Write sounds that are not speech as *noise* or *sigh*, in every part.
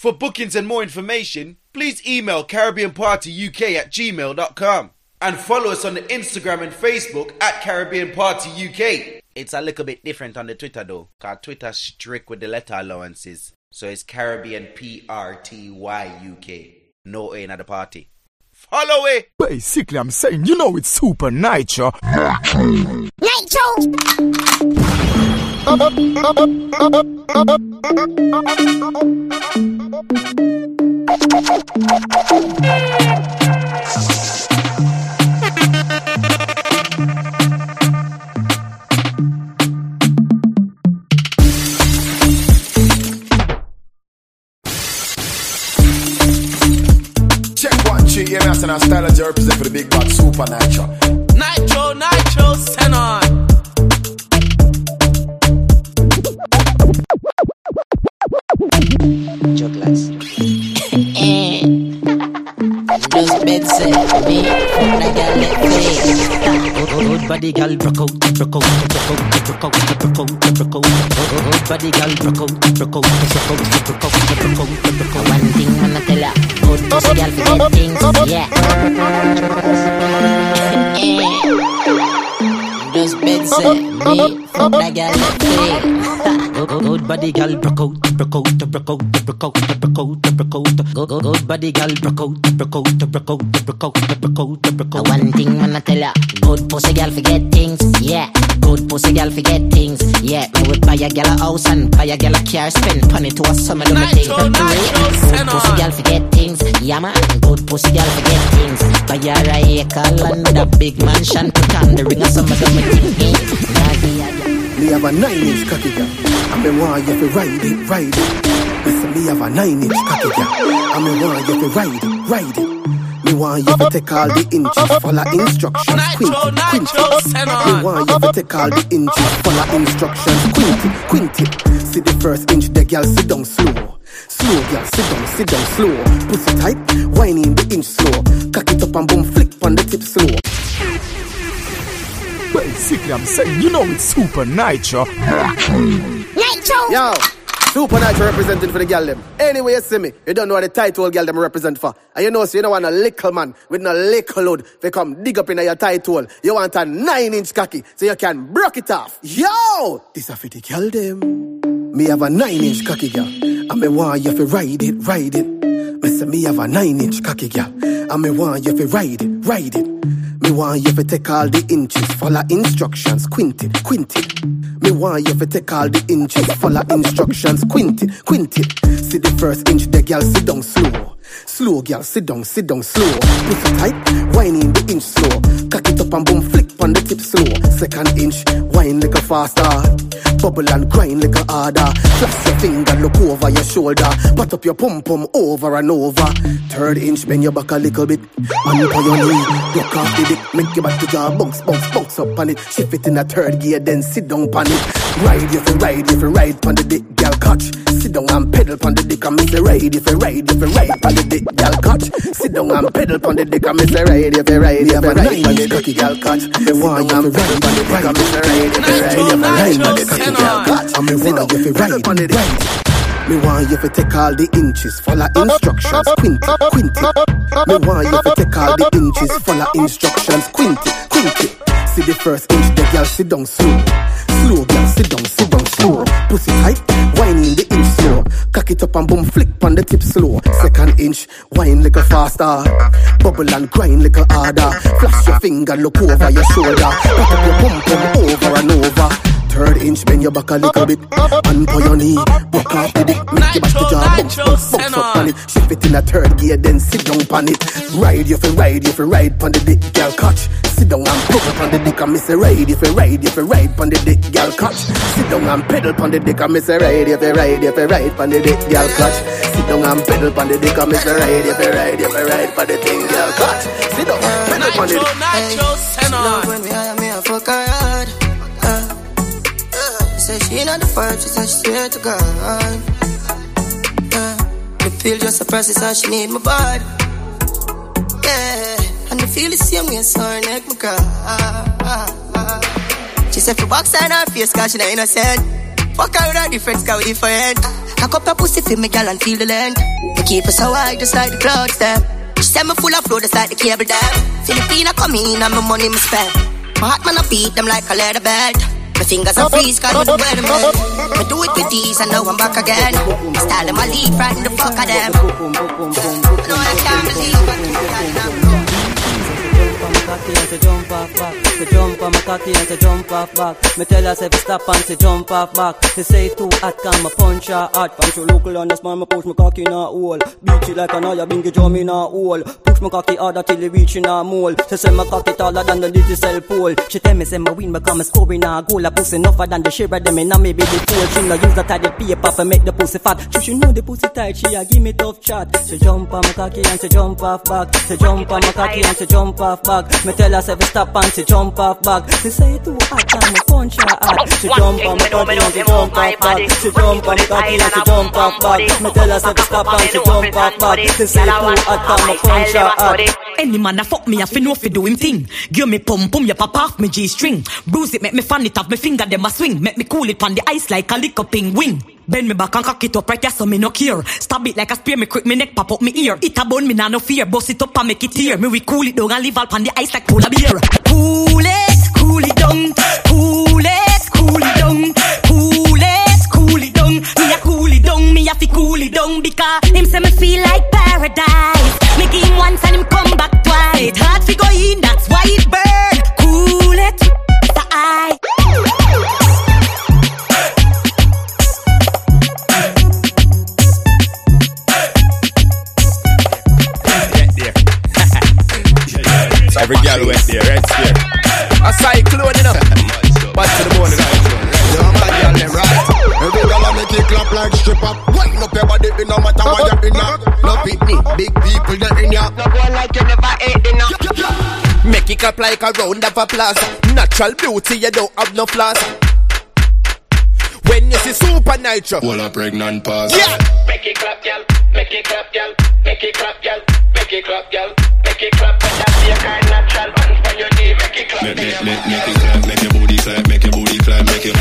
For bookings and more information, please email CaribbeanPartyUK at gmail.com and follow us on the Instagram and Facebook at Caribbean Party UK. It's a little bit different on the Twitter though, cause Twitter's strict with the letter allowances. So it's Caribbean P R T Y U K. No A in the party. Follow it! Basically, I'm saying, you know, it's Supa Nytro. Check one, man, and style as you represent for the big bad supernatural. Nytro. Nytro, Nytro, Chocolates. Just bed set me from the girl let play. Good body girl broke out, broke out, broke out, broke out, broke out, broke out. Good body girl broke out, broke out, broke out, broke out, broke out, broke out. One thing man I tell ya, good pussy girl forget things, yeah. Just bed set me from the girl let play. Good body girl broke out, broke out, broke out, broke out, broke out, broke out. Good, good, good body girl broke out, broke out, broke out, broke out, broke out, broke out. One thing man I tell ya, good pussy girl forget things, yeah. Good pussy girl forget things, yeah. Me would buy a girl a house and buy a girl a car, spend money to a summer do me thing. Nytro, Nytro, Good pussy on. girl forget things, yeah man. Good pussy girl forget things. Buy her a acre land with a big mansion, put on the ring of summer do me thing. Nah, give a girl. Me have a nine inch cocky girl. And me want you to ride it, ride it. Listen, me have a nine inch cocky girl. And me want you to ride it, ride it. Me want you to take all the inches, follow instructions, quint Nytro, it, quint Nytro, it. send Me want you to take all the inches, follow instructions, quint it, quint it. See the first inch, the girl sit down slow. Slow, girl, sit down, sit down slow. Pussy tight, whining the inch slow. Cock it up and boom, flick on the tip slow. Basically, I'm saying, you know, it's Supa Nytro. Yo, Supernatural representing for the girl them. Anyway, you see me, you don't know what the title girl them represent for. And you know, so you don't want a little man with no little load. They come dig up in your title. You want a nine inch cocky, so you can broke it off. Yo, this a for the girl them. Me have a nine inch cocky girl, and me want you to ride it, ride it. Me say me have a nine inch cocky girl, and me want you to ride it, ride it. Me want you to take all the inches, follow instructions, quint it, quint it. Me want you to take all the inches, follow instructions, quint it, quint it. See the first inch, the girl sit down slow. Slow, girl, sit down, sit down slow. Pussy tight, whining the inch slow. Cock it up and boom, flick on the tip slow. Second inch, whine a faster. Bubble and grind like a harder. Flash your finger, look over your shoulder. Pat up your pum pum over and over. Third inch, bend your back a little bit. On your knee, block off the dick. Make your back to jaw, bounce, bounce, bounce up on it. Shift it in a third gear, then sit down on it. Ride if you ride, if you ride on the dick, girl catch. Sit down and pedal on the dick, and miss a ride if you ride, if you ride on the dick, girl catch. Sit down and pedal on the dick, and miss a ride if you ride, if you ride on the dick, girl catch. Me want you to ride on the dick, and miss a ride if you ride, if you ride on the dick, girl catch. And me want you to ride on the dick. Me want you to take all the inches, follow instructions, quint it, quint it. Me want you to take all the inches, follow instructions, quint it, quint it. See the first inch, the girl sit down slow. Slow, girl, sit down, sit down slow. Pussy tight, whining the inch slow. Cock it up and boom, flick on the tip slow. Second inch, whine a faster. Bubble and grind like a harder. Flash your finger, look over your shoulder. Put up your pum pum over and over. Third inch, bend your back a little bit. And for your knee, walk off the dick. Make your back to jaw, bounce, Nytro, bounce, bounce up on it. Shift it in a third gear, then sit down on it. Ride, you feel ride, you feel ride on the dick, girl catch. Sit down and put up on the dick, and miss a ride, if you ride, if you ride on the dick, girl catch. Sit down and pedal on the dick, and miss a ride, if you ride, if you ride on the dick, girl catch. Sit down and pedal on the dick, and miss a ride, if you ride, if you ride on the thing, girl catch. Sit down, pedal on the Nytro, dick. Nytro, send Love on. when we hire me, I fuck her hard. Say she not the first, she said she swear to God. Uh, the pill just a process, how she need my body. Yeah, and the feel the same way, so her neck me cry. She said, for box her in her face, cause she not innocent. Fuck her with her difference, cause we different. Cock up your pussy for me, girl, and feel the length. You keep it so high, just like the clouds there. She said me full of flow, just like the cable dam. Filipina come in and my money me spend. My heart man, I beat them like a leather belt. My fingers are freeze, cause me the weatherman. I do it with these, and now I'm back again. Style them, I lead right in the fuck of them. I know I can't believe what cocky and she jump off back. She jump on my cocky and she jump off back. Me tell her say stop and she jump off back. She say too hot, can me punch her hard. From she local on the small, me push my cocky in a hole. Beat it like an eye, bingy drum in a hole. Push my cocky harder till it reach in a mole. She say my cocky taller than the digital pole. She tell me say my win become a score in a goal. A pussy enougher than the shiver them in a maybe the fool. She no use the paper for make the pussy fat. She she know the pussy tight, she a give me tough chat. She jump on my cocky and she jump off back. She jump on my cocky and she jump off back. Me tell her say fi stop and she jump off back. She say too hot and me punch her hard. She jump on my cocky and she jump off back. She jump on my cocky and she jump off back. Me tell her say fi stop and she jump off back. She say too hot and me punch her hard. Any man a fuck me, I fi know fi do him thing. Give me pum pum, ya pop off me G string. Bruise it, make me fan it off me finger, them a swing. Make me cool it on the ice like a lick up wing. Bend me back and cock it up right there so me no care. Stab it like a spear, me quick me neck pop up me ear. It a bone me nah no fear. Bust it up and make it tear. Me we cool it down and leave all on the ice like polar beer. Cool it, cool it down. Cool it, cool it down. Cool it, cool it down. Me a cool it down, me a fi cool it down because him say me feel like paradise. Give him once and him come back twice. Hard fi go in, that's why it burn. Make it clap like a round of applause. Natural beauty, you don't have no flaws. When you see Supa Nytro, Well, a pregnant pause. yeah. Make it clap, girl. Make it clap, girl. Make it clap, girl. Make it clap, girl. Make it clap. But that's your kind natural. Hands on your knee. Make it clap. Make, make, make, make it clap, make your booty clap, make your booty clap, make your,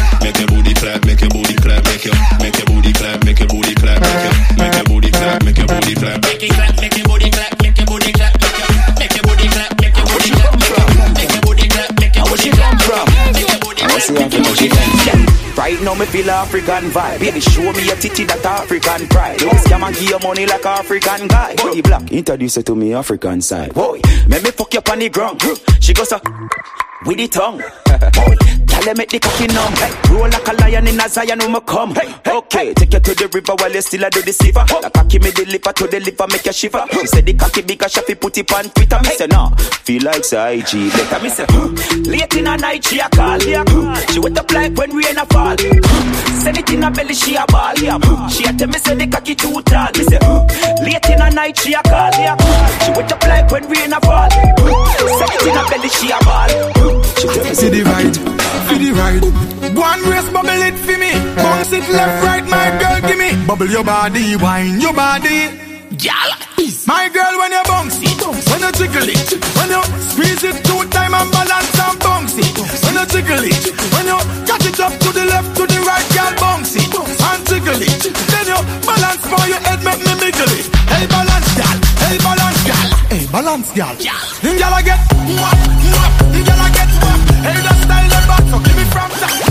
clap. Now me feel African vibe. Baby show me your titty that African pride. Don't scam and give you money like African guy. Boy black, introduce her to me African side. Boy, make me fuck you up on the ground. She goes so with the tongue. *laughs* Boy, tell her make the cocky numb hey, Roll like a lion in a Zion when me come. Hey, Okay, take you to the river while you still a do the silver The cocky me deliver to the liver make you shiver. Me say the cocky big as shafi put it on Twitter. Me say nah, feel like say IG Later me say, late in the night she a call yeah. She wet up like when rain a fall. Send it in her belly she a ball yeah. She a tell me say the cocky too tall. Me say, late in the night she a call yeah. She wet up like when rain a fall. Send it in her belly she a ball. She tell me See the right, see the right. One race bubble it for me. Bounce it left, right, my girl, give me. Bubble your body, wine your body. Girl, My girl, when you bounce it, when you jiggle it, when you squeeze it two time and balance and bounce it, when you jiggle it, when you catch it up to the left, to the right, girl, bounce it and jiggle it. Then you balance for your head, make me wiggle it. Hey, balance, girl, hey, balance, girl, hey, balance, girl. Girl, I get, mwah, mwah, girl, I get, mwah. Hey, that style, that back, so give me from that.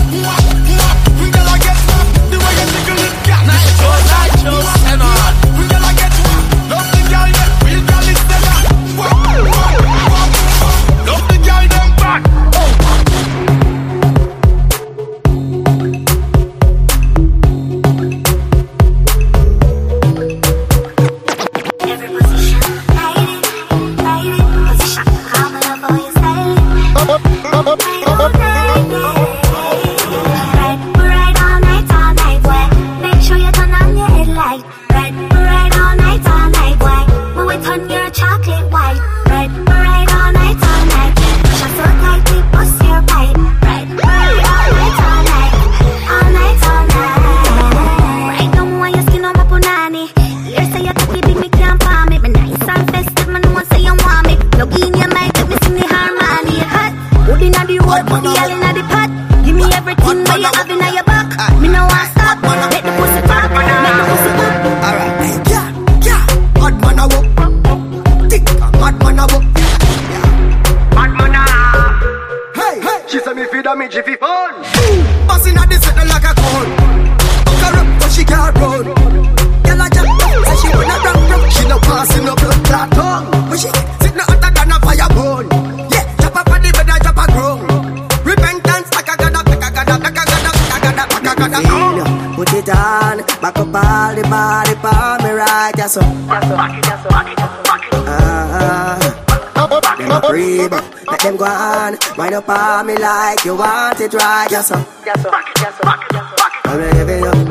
Wind up on me like you want it right. Yes, sir. Yes, sir. Back it, yes, it, back it. I'm to it up.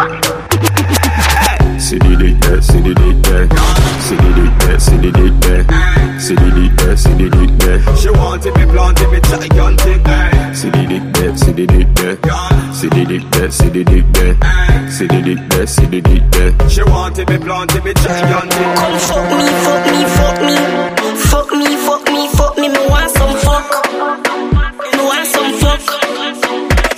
Planted, me gigantic. City did that, city She planted, be gigantic. Come fuck me, fuck me, fuck me. Fuck me, fuck me, fuck me. Me want some fuck. Want some fuck.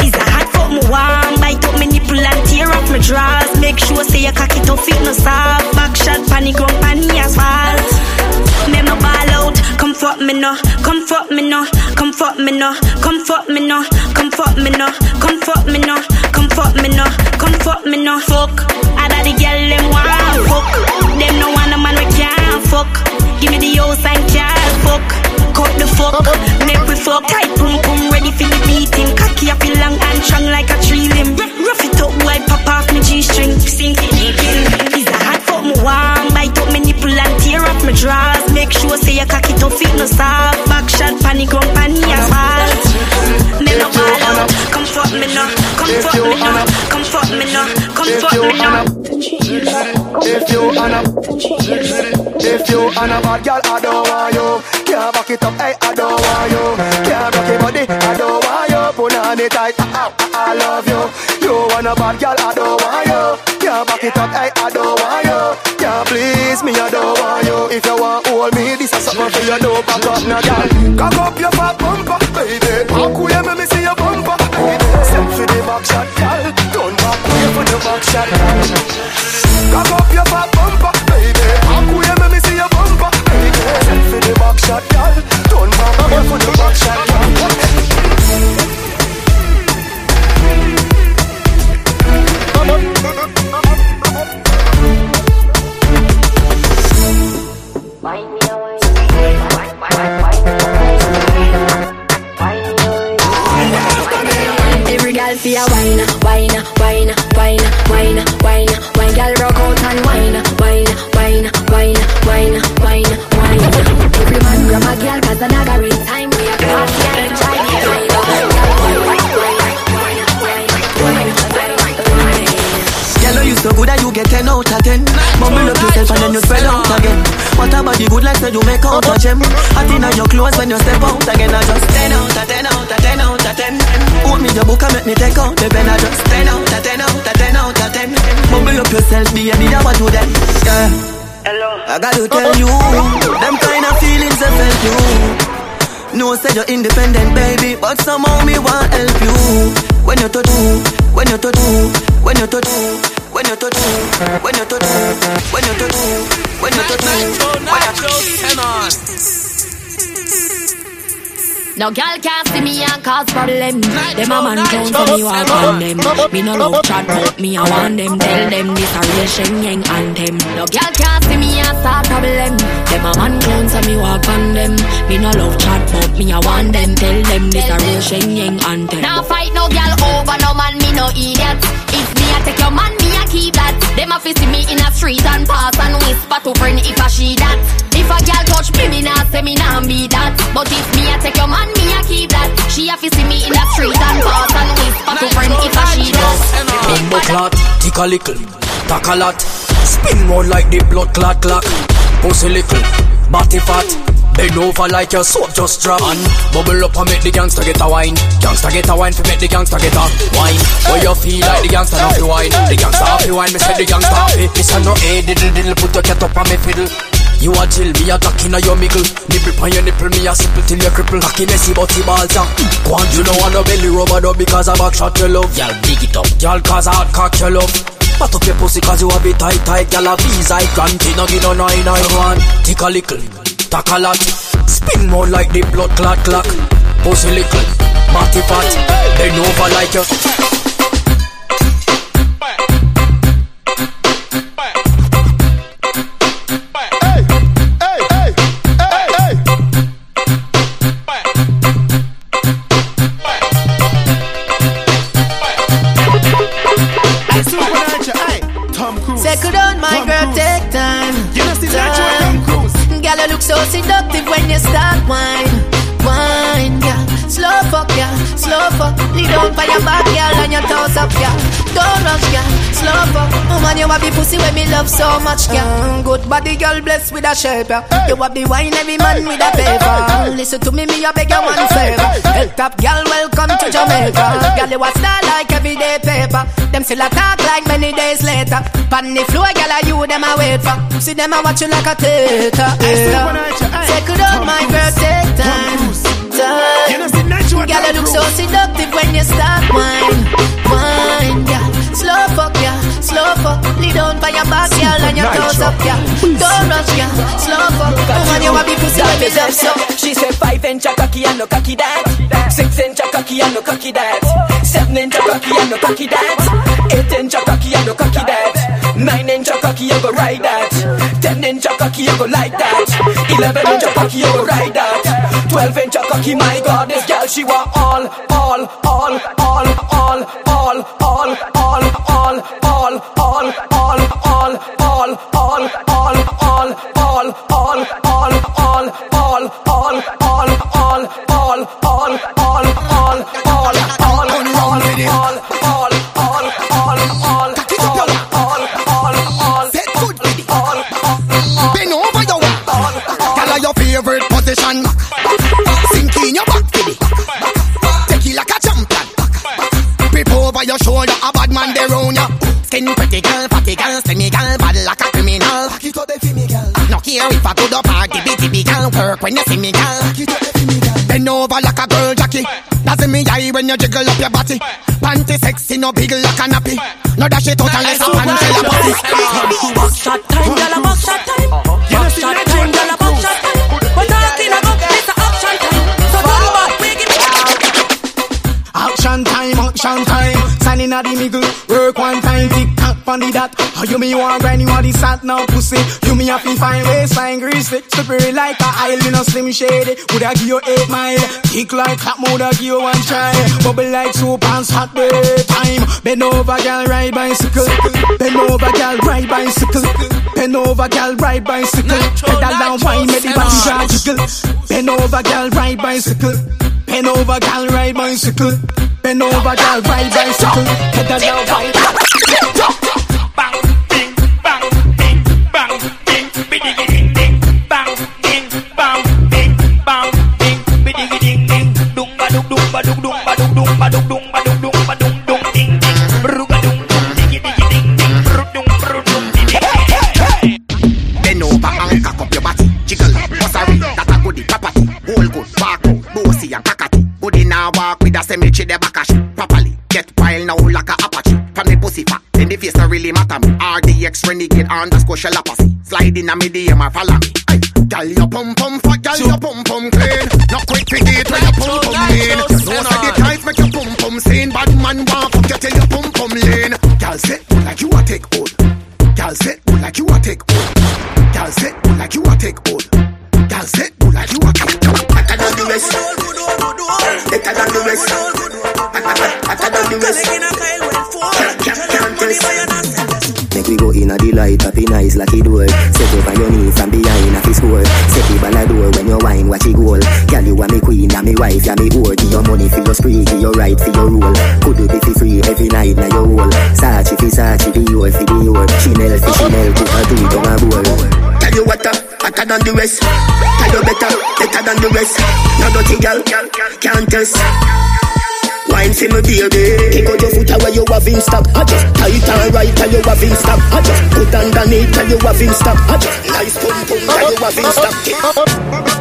Is a hot fuck me want. Bite up me nipple and tear up my drawers. Make sure say your cocky to fit no soft. Back shot, panic panny asphalt. Me no ball out. Come fuck me no. Come fuck me no. Fuck me no. Come fuck me no. Come fuck me no. Come fuck me no. Come fuck me no. Come fuck me no. Fuck. Other the girl them want fuck. Them no want a man we can't fuck. Give me the house and car fuck. Cut the fuck. Make we fuck. Tight pum pum ready for the beating. Cocky up long and strong like a tree limb. Rough it up while pop off me G-string. Sink it in. Is a hot fuck me warm. Bite up me nipple and tear up my drawers. Make sure say your cocky to fit no soft. Panic ground, panny asphalt. Me no out. Come fuck me no. Come fuck me no. Come fuck me no. Come no. If you on a If you on a bad girl, I don't want you Can't back it up, hey, I don't want you Can't rock your body, I don't want you Put on it tight, I, I, I love you You want a bad girl, I don't want you Can't back it up, hey, I don't want you Can't please me, I don't want you If you want hold me, this is something for you Don't back up, now, girl Cock up your fat bumper, The good like say you make out a gem Hot in your clothes when you step out again I just 10 out of 10 out of 10 out of 10 Put me your book and make me take out the pen I just 10 out of 10 out of 10 out of 10 Bubble up yourself, be a need what to them? Yeah. Hello. I gotta tell you Them kind of feelings I felt you. No, say you're independent, baby, but somehow me want help you. When you touch, when you touch, when you touch, when you touch, when you touch, when you touch, when you touch, when you touch. No girl can't see me and cause problem. Them a man down for me walk on them. Me no love chat but me I want them. Tell them this a real Shenyeng anthem. No girl can't see me and start problem. Them a man down for me walk on them. Me no love chat but me I want them. Tell them this a real Shenyeng anthem. Now fight no girl over no man, me no idiot. If me a take your man, me a keep that. Them a fi see me in a street and pass and whisper to friend if a she that. If a girl touch me, me nah say me nah be that. But if me a take your man, me a keep that. She a fi see me in a street and pass and whisper to friend if a she that. Bumbo clot, tick a little, tack a lot. Spin more like the blood clot clock. Pussy little, body fat. Bend over like your soap just drop. And bubble up and make the gangster get a wine. Gangster get a wine for make the gangster get a wine. Where you feel like the gangster not fi wine. The gangster fi wine, me say the gangster have fi. This a no a diddle diddle, put your cat up on me fiddle. You a chill, me a duck inna your mickle. Nipple pon your nipple, me a simple till you cripple. Cocky messy but the balls down Go on, you know want no belly rubber though Because a back shot you love. Y'all dig it up. Y'all cause a hot cock you love. Pat up your pussy cause you a bit tight tight Y'all a visa I grant no give no nine nine one Tick a little, tack a lot Spin more like the blood clot clock. Pussy little, body fat Bend over like you Cause it's seductive when you start wine Lay down for your back, girl, and your toes up, yeah. Don't rush, yeah, slow fuck. Woman, you have the pussy when me love so much, yeah. Mm, good body, girl, blessed with a shape, yeah. You have the wine, every man with a paper. Listen to me, me a beg you one favor. Hilltop, girl, welcome to Jamaica. Girl, you a star like everyday paper. Them still a talk like many days later. Pan the floor, girl, are you them a wait for? See them a watch you like a theater. Take it out, my girl, take time. Time. Girl, you look so seductive when you start wine, wine, yeah. Slow fuck, yeah, slow fuck. Lay down by your back, girl, and your toes up, yeah. Don't rush, yeah, slow fuck. Woman, you a big pussy when you love so. She said five inch a cocky and no cocky that. Six inch a cocky and no cocky that. Seven inch a cocky and no cocky that. Eight inch a cocky and no cocky that. Nine inch a cocky you go ride that. Ten inch cocky you go like that. Eleven inch cocky you go ride that. Twelve inch cocky, my God, this girl she want all, all, all, all, all, all, all, all, all, all, all, all, all, all, all, care if I go to party, bitty big girl, work when you see me girl. Back it up me girl. Bend over like a girl jockey. That's in me eye when you jiggle up your body. Panty sexy, no big like a nappy. No dash it out unless a pan shell a body. Back shot time, Standing at the middle, work one time, tick tock on the dot. How you me want grind, you want the sat now pussy. You me have to find waistline grease it. Slippery like a aisle, you know slim shady. Would I give you eight mile? Kick like clap, would I give you one try? Bubble like soup and hot day time. Bend over, girl, ride bicycle. Bend over, girl, ride bicycle. Bend over, girl, ride bicycle. Pedal down, wine, make the body jiggle. Bend over, girl, ride bicycle. Bend over, girl, ride bicycle. Bend over, girl, ride bicycle. Pedal down, wine. With a cemetery, the back properly. Get wild now like a apache. From the pussy fat, then the face not really matter me. RDX renegade underscore posse. Slide in a medium or follow me. Aye. Your pum pum fat, girl, your pum pum clean. Not quick to eat when your pum pum lean. None of the times make your pum pum seen. Bad man want the rest. No dirty girl, can't test. Wine for me baby. Kick out your foot away you have in stock I just tight and right and you have in stock I just put underneath and you have in stock I just nice pum pum and you have in stock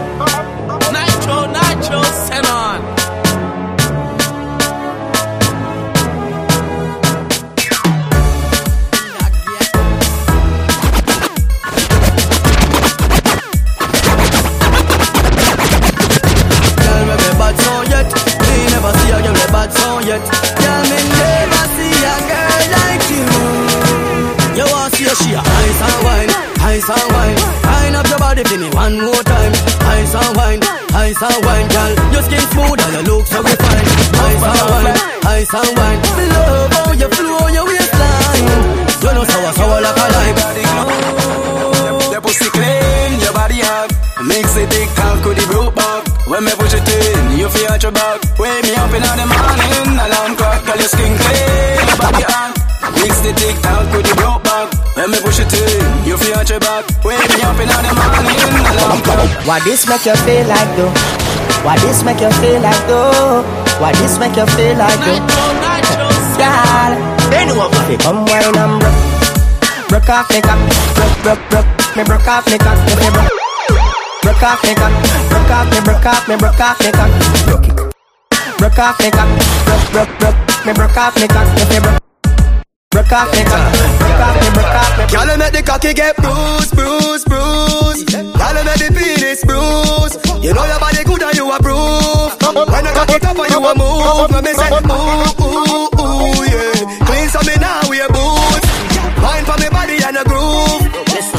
ice and wine. Me love how you flow your waistline. You know sour sour like a lime. Your pussy clean, your body hard. Mix When me push it in, you feel your back. Wake me up in the morning, alarm clock, call your skin clean, your body on. Mix the tick tock with the broke back. When me push it in, you feel your back. Wake me up in the morning. Why this make you feel like though? Why this make you feel like though? Why this make you feel like though? Girl, anyone come wine and broke, broke off me cock, broke, broke, broke, me broke off me cock, me broke. Broke off me cock, broke off me, broke off me, broke off me cock, broke it. Broke off me cock, broke, broke, broke, me broke off me cock, me broke. Broke off me cock, broke off me, broke off me. Y'all make the cocky get bruised, bruised, bruised. Y'all make the penis bruised. You know your body good and you approve. When the cocky top and you a move, let me say ooh, ooh, ooh, yeah. Clean so me now we a boots. Wine for me body and a groove.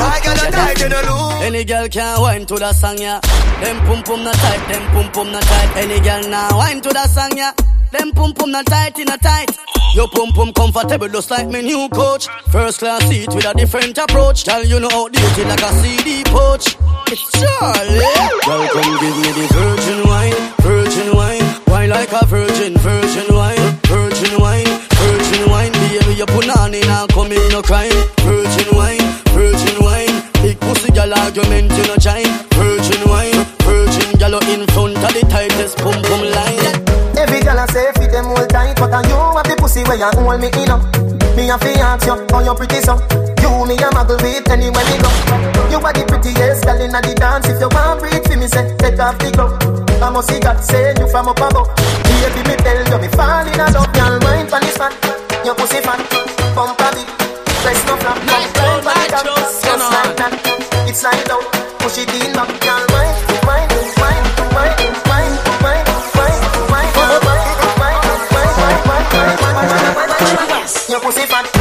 Tight and a tight in a loop. Any girl can wine to that song, yeah. Them pum pum not tight, them pum pum not tight. Any girl now wine to that song, yeah. Them pum pum not tight in a tight. Your pum pum comfortable just like me new coach. First class seat with a different approach. Tell you know outdated like a CD pouch. It's Charlie. Come give me the virgin wine, virgin wine. Wine like a virgin, virgin wine, virgin wine, virgin wine. Baby, you put on in and come in no crime. Virgin wine, virgin wine. Big pussy girl argument you no chime. Virgin wine, virgin girl in front of the tightest pum pum but I you have the pussy where you hold me in up. Me a fi ask you how you pretty so. You me a muggle with anywhere me go. You are the prettiest girl inna the dance. If you want breathe for me, say take off the glove. I must see God send you from up above. Baby, me tell you me fall in love. Girl, mind pon this fan, your pussy fan, bump a bit, press no flap, back it up, just like that. It's like down, push it in back, girl, mind, mind, Your pussy fat.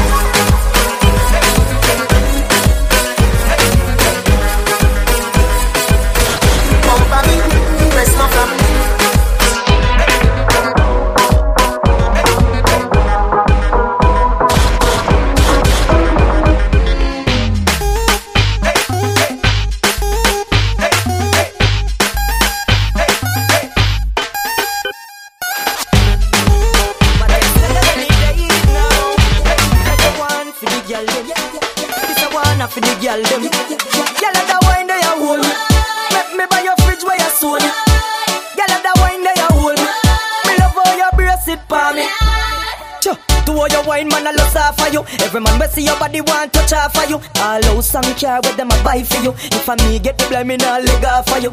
coming all your wine man I love for you. Every man we see your body want to touch off for you. All house and car with them I buy for you. If I me get the blame me nah leg off for you.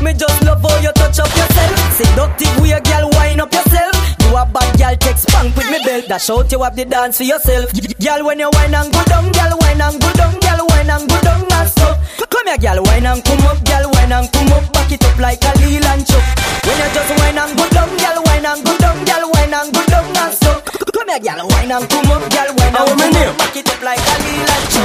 Me just love how you touch up yourself. Seductive way, girl, wine up yourself. You a bad girl, take spank with me belt. That shout you have the dance for yourself. Girl, when you wine and go down, girl, wine and go down, girl, wine and go down and stop. Come here, girl, wine and come up, girl, wine and come up, back it up like a Leland chuck. When you just wine and go down, girl, wine and go down, girl, wine and go down and stop. Come here, girl, wine and come up, wine and come up, back it up like a.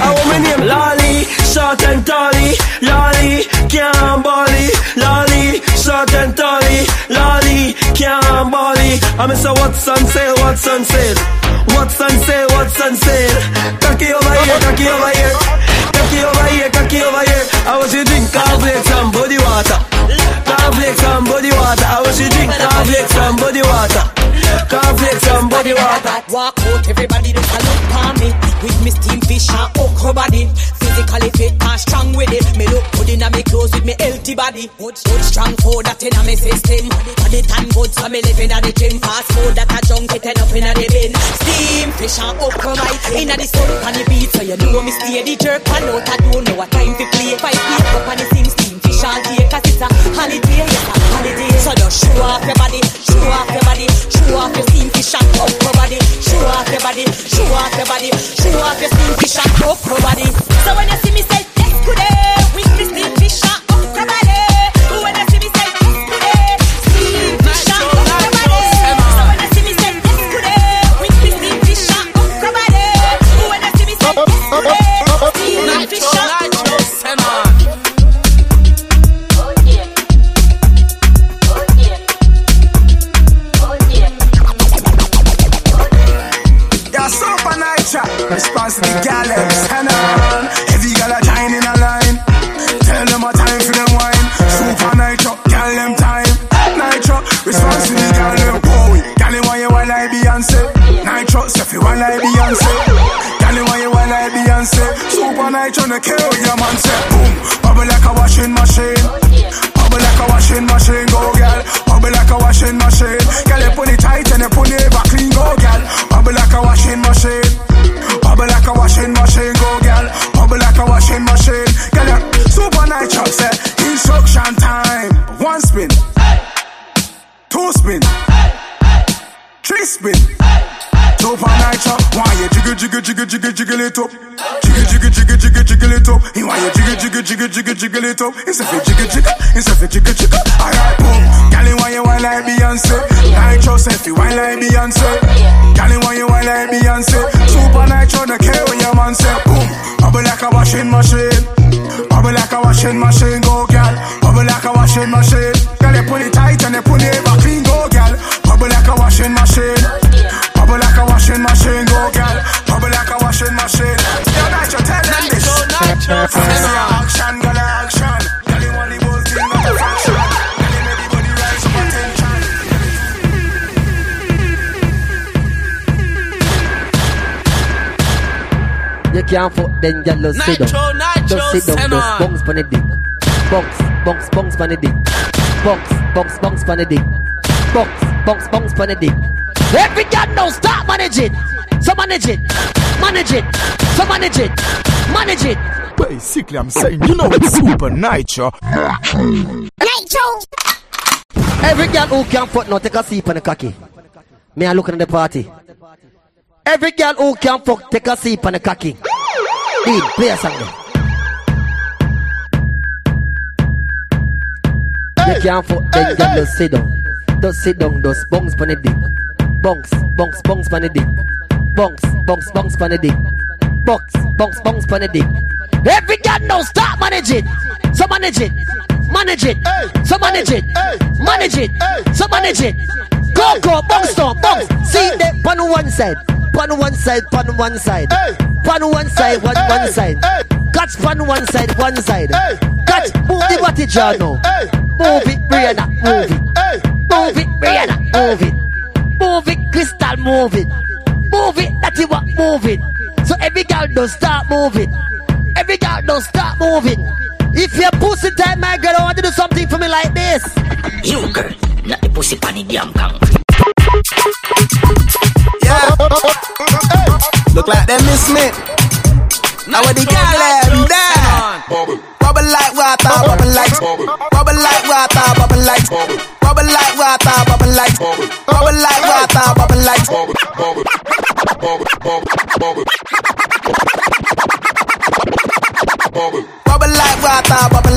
I want my name Lolly, short and tally, Lolly, can't bally, Lolly, short and tally, Lolly, can't bally. I'm say what's on sale, what's on sale, what's on sale, what's on sale. Cocky over here, cocky over here, cocky over here, cocky over here. I was you drink cornflakes and body water, cornflakes and body water. I was you drink cornflakes and body water, cornflakes and body water. Walk out, everybody just a look for me. With me steam fish and okra body. Physically fit and strong with it. Me look good in me clothes with me healthy body. Good, good strong food that in me system. Body tan good so me living at the gym. Fast food that a junk it end up in the bin. Steam fish and okra right in the sun on the beat. So you know me the jerk and out. I don't know what time to play. Five feet up on the sing steam fish all day. Cause it's a holiday, it's a holiday. So just show off your body, show off body, show off your steam fish and okra body. The kill, yeah man say boom. Bubble like a washing machine. Bubble like a washing machine, go girl. Bubble like a washing machine. Girl, you put it tight and you put it back clean, go girl. Bubble like a washing machine. Bubble like a washing machine, go girl. Bubble like a washing machine. Girl, you super night chop say instruction time. One spin, two spin, three spin. Super night chop. Why you jiggle jiggle jiggle jiggle jiggle it up? It's a fit jiggle jiggle. It's a fit jiggle jiggle. Alright, boom. You want you wine like Beyonce. Nytro selfie wine like Beyonce. You want you wine like Beyonce. Supa Nytro, no care what your man say. Boom. Bubble like a washing machine. Bubble like a washing machine, go girl. Bubble like a washing machine. Girl, you pull it tight and you pull it back clean, go girl. Bubble like a washing machine. Bubble like a washing machine, go girl. Bubble like a washing machine. Yo, Nytro, tell them this. Action, can't fuck then girl just sit down. Nytro, Just sit down, send just on. bounce pon the dick. Bounce, bounce, bounce pon the dick. Bounce, bounce, bounce pon the dick. Bounce, bounce, bounce pon the dick. Every girl now start manage it. So manage it, manage it, so manage it, manage it. Basically, I'm saying, you know it's Supa Nytro. Nytro. Every girl who can't fuck now take a sip on the cocky. Me I looking at the party. Every girl who can fuck take a sip on the cocky. Dean, play a song. You can't fuck then girl just sit down. Just sit down, just bounce pon the dick. Bounce, bounce, bounce pon the dick. Bounce, bounce, bounce pon the dick. Bounce, bounce, bounce pon the dick. Every girl now start manage it. So manage it. Manage it. So manage it. Manage it. So manage it. Go, go, bounce down, bounce. See the pan one side. Pan one side, pan one side. Pan one side, one, one side. Catch pan one side, one side. Catch, move the body jaw now. Move it, Brianna, move it. Move it, Brianna, move it. Move it, Crystal, move it. Move it, that's what, move it. So every girl does start moving. Every girl does start moving. If you're pussy tight, my girl, I want to do something for me like this. You girl, not the pussy pan in damn gang. Yeah. Look like they miss me. Now what the girl them there? Bubble. Like water, bubble. like bubble. like water, bubble like bubble. like water, bubble like bubble. like water, bubble like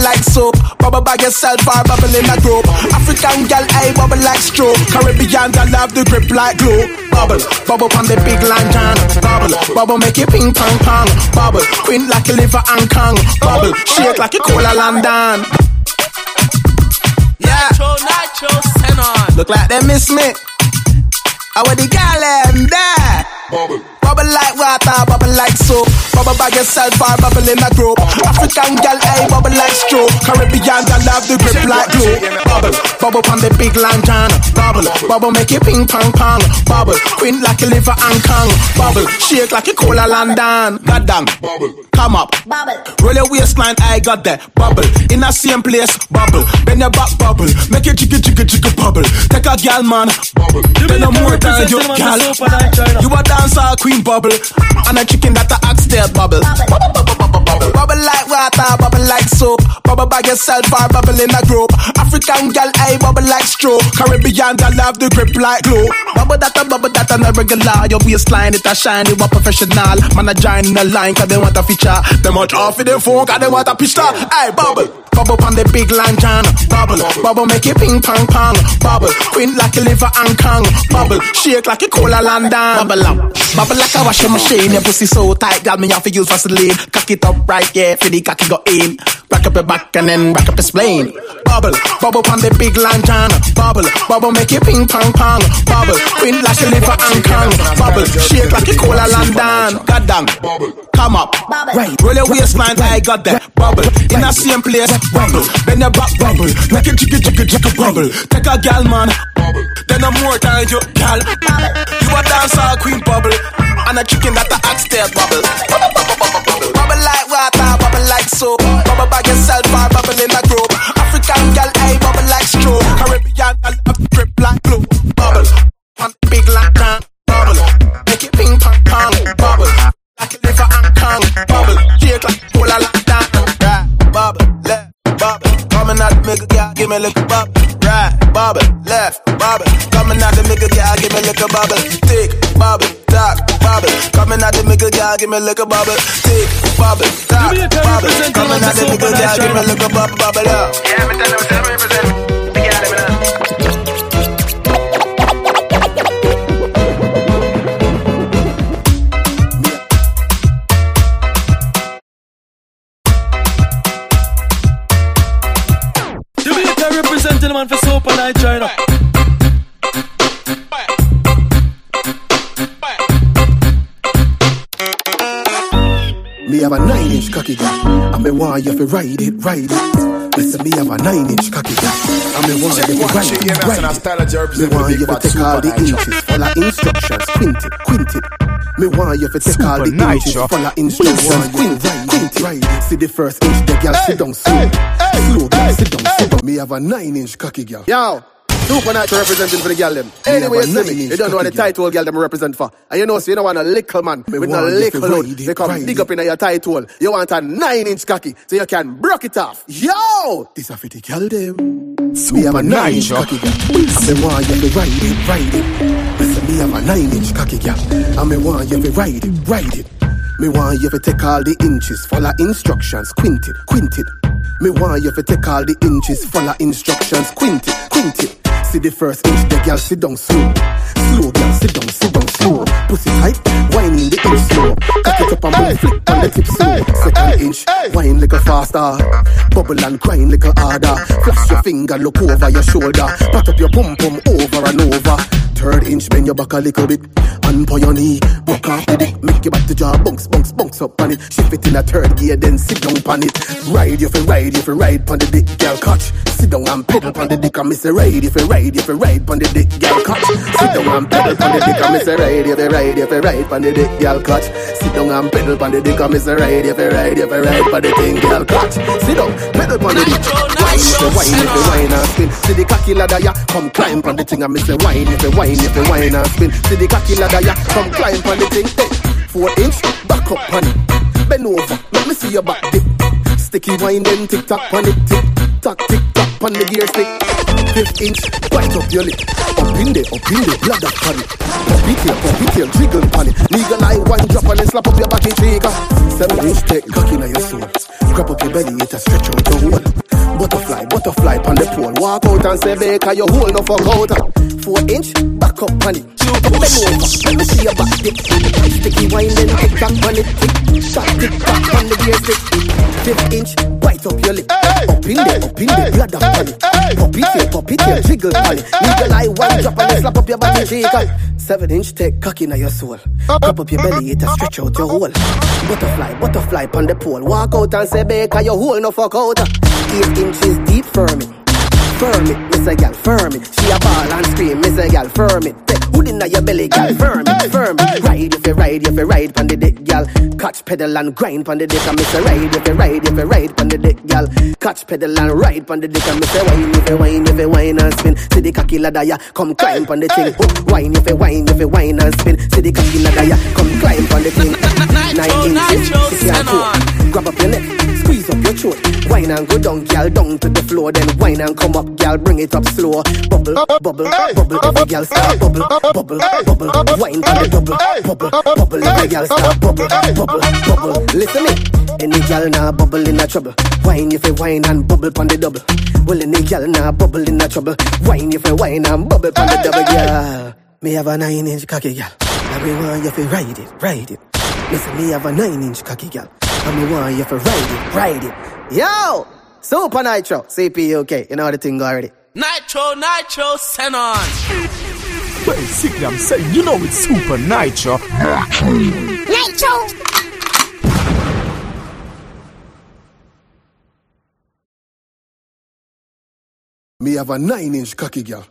like soap. Bubble by yourself or bubble in a group. African girl, I bubble like stroke. Caribbean girl love the grip like glue. Bubble, bubble on the big lantern. Bubble, bubble make it ping pong pong. Bubble, queen like a liver and kong. Bubble, shake like a cola London. Yeah. Nytro, Nytro, send on. Look like they miss me. I want the girl them there. Bubble. Bubble like water, bubble like soap. Bubble by yourself or bubble in a group. African girl, hey, bubble like stroke. Caribbean girl love the grip like glue. Bubble, bubble on the big lantern. Bubble, bubble make it ping pong pong. Bubble, queen like a liver and kong. Bubble, shake like a cola London. Goddamn. Bubble, come up. Bubble. Roll your waistline, I got that bubble. In the same place, bubble. Bend your back, bubble. Make it jiggy jiggy jiggy bubble. Take a girl, man. Bubble. Then no more than you, girl. You a dancer, queen bubble. And a chicken that a axe bubble. Bubble, bubble, bubble, bubble. Like water, bubble like soap. Bubble by yourself or bubble in a group. African girl, I bubble like stroke. Caribbean girl love the grip like glue. Bubble that a bubble that a regular. Your waistline it a shine, you a professional. Man a join in the line cause they want a feature. They much off in the phone cause they want a picture. Hey, bubble. Bubble on the big lantern. Bubble, bubble make it ping pong pong. Bubble, queen like a liver and kong. Bubble, shake like a cola London. Bubble up, bubble like a washing machine. Your pussy so tight, got me off to use Vaseline. Cock it up right, yeah, for the cocky go in. Back up your back and then back up your spleen. Bubble, bubble on the big lantern. Bubble, bubble make it ping pong pong. Bubble, queen like a liver and kong. Bubble, shake like a cola London. Goddamn, bubble, come up, right. Roll your waistline, I got that bubble in the same place. Bubble, then your back bubble, make it jiggy jiggy jiggy bubble. Take a gal man, bubble. Then a more time you gal. You a dancer queen bubble, and a chicken that a axe tail bubble. Bubble, bubble, bubble, bubble. Like water, bubble myself or bubble in a group. African girl, I bubble like straw. Caribbean girl, I grip like glue. Bubble, one big like can. Bubble, make it ping pong pong. Bubble, like a liver and kong. Bubble, shake like cola like that. Right, bubble, left, bubble. Coming out the middle, girl, give me a little bubble. Right, bubble, left, bubble. Coming out the middle, girl, give me a little bubble. Tick, bubble, talk, bubble. Coming out the middle, girl, give me a little bubble. Tick, bubble, talk, bubble. Coming out the middle, girl, give me a little bubble, bubble. up. Yeah, me tell you, tell me, represent. Me get it, man. Jamaica representing the man for Super Night China. Me have a nine inch cocky girl, and me want you to ride it, ride it. Listen, me have a nine inch cocky girl, and me want you to ride it, ride it. Me want you to take all the inches, follow instructions, quint it, quint it. Me want you to take all the inches, Nytro. follow instructions, quint it, quint it. Right. See the first inch, the girl sit down slow, slow girl sit down, sit down. Me have a nine inch cocky girl. Yo, Supa Nytro representing for the girl them. Anyway, you see me, you don't know what the title girl them represent for. And you know, so you don't want a little man with no want little load. They come dig up in your title. You want a nine inch cocky, so you can broke it off. Yo! This a for the girl them. me have a nine inch cocky girl, and me want you to ride it, ride it. Listen, me have a nine inch cocky girl, and me want you to ride it, ride it. Me want you to take all the inches, follow instructions, quint it, quint it. Me want you to take all the inches, follow instructions, quint it, quint it. See the first inch, the girl sit down slow. Slow, girl, sit down, sit down slow. Pussy tight, wine in the inch slow. Cock it up and move, flick on the tip slow. Second inch, wine little faster. Bubble and grind little harder. Flash your finger, look over your shoulder. Pat up your pum pum over and over. Third inch, bend your back a little bit. And on your knee, walk off the dick. Make your back to jaw, bounce, bounce, bounce up on it. Shift it in a third gear, then sit down on it. Ride, if you ride, if you ride on the dick, girl, catch. Sit down and pedal on the dick, and me say ride, if you ride, if you ride on the dick, girl, catch. Sit down and pedal on the dick, and me say ride, if you ride, if you ride on the dick, girl, catch. Sit down and pedal on the dick, and me say ride, if you ride, if you ride on the thing, girl, catch. Sit down, pedal on the dick. Wine, if you wine, if you wine and spin. See the cocky ladder, yeah, come climb on the thing, and me say wine, if you wine, if you wine and spin. See the cocky ladder, yeah, come climb on the thing. Hey, four inch, back up on it. Bend over, let me see your back dip. Sticky wine, then tick tock on it, tick tock, tick tock on the gear stick. Fifth inch, right up your lip. Up in there, up in there, blood up on it. Pop it here, pop it here, jiggle on it. Legal eye, one drop and then slap up your body trigger. Seven inch, take cocky in your soul. Grab up your belly, it a stretch out your hole. Butterfly, butterfly on the pole. Walk out and say, Baker, your hole no fuck out. Four inch, back up on it. Bend over, let me see your back dip. Sticky wine, then tick tock on it. Tick tock, tick tock on the gear stick. Fifth inch, bite up your lip. Up in there, up in there, blood up it. Pop it here, pop it here, jiggle on it. Legal eye, one drop and slap up your body shaker. Seven inch, take cocky in your soul. Cup up your belly, it a stretch out your hole. Butterfly, butterfly on the pole. Walk out and say, Baker, your hole no fuck out. Eight inches deep, firm it. Firm it, miss a gal, firm it. She a ball and scream, miss a gal, firm it. Take hood inna your belly, gal, firm it, firm it. Ride if you ride, if you ride pon the dick, gal. Catch pedal and grind pon the dick, and miss a ride if you ride, if you ride pon the dick, gal. Catch pedal and ride pon the dick, and miss a wine if you wine, if you wine and spin. See the cocky ladder, ya, come climb pon the thing. Oh, wine if you wine, if you wine and spin. See the cocky ladder, ya, come climb pon the thing. Nine inches, six and four. Grab up your neck, squeeze up your throat. Wine and go down, gal, down to the floor. Then wine and come up, gal, bring it up slow. Bubble, bubble, bubble. Every gal start bubble, bubble, bubble. Wine on the double, bubble, bubble. Every gal start bubble, bubble, bubble. Listen me, any gal now bubble in a trouble. Wine if you wine and bubble on the double. Well, any gal now bubble in a trouble. Wine if you wine and bubble on the double, gal. Me have a nine inch cocky gal. And me want you to ride it, ride it. Listen, me have a nine inch cocky gal. And me want you to ride it, ride it. Yo! Supa Nytro, CPUK. You know how the thing already. Nytro, Nytro, send on. Well, sick, I'm saying, you know it's Supa Nytro. Nytro. Me have a nine inch cocky girl,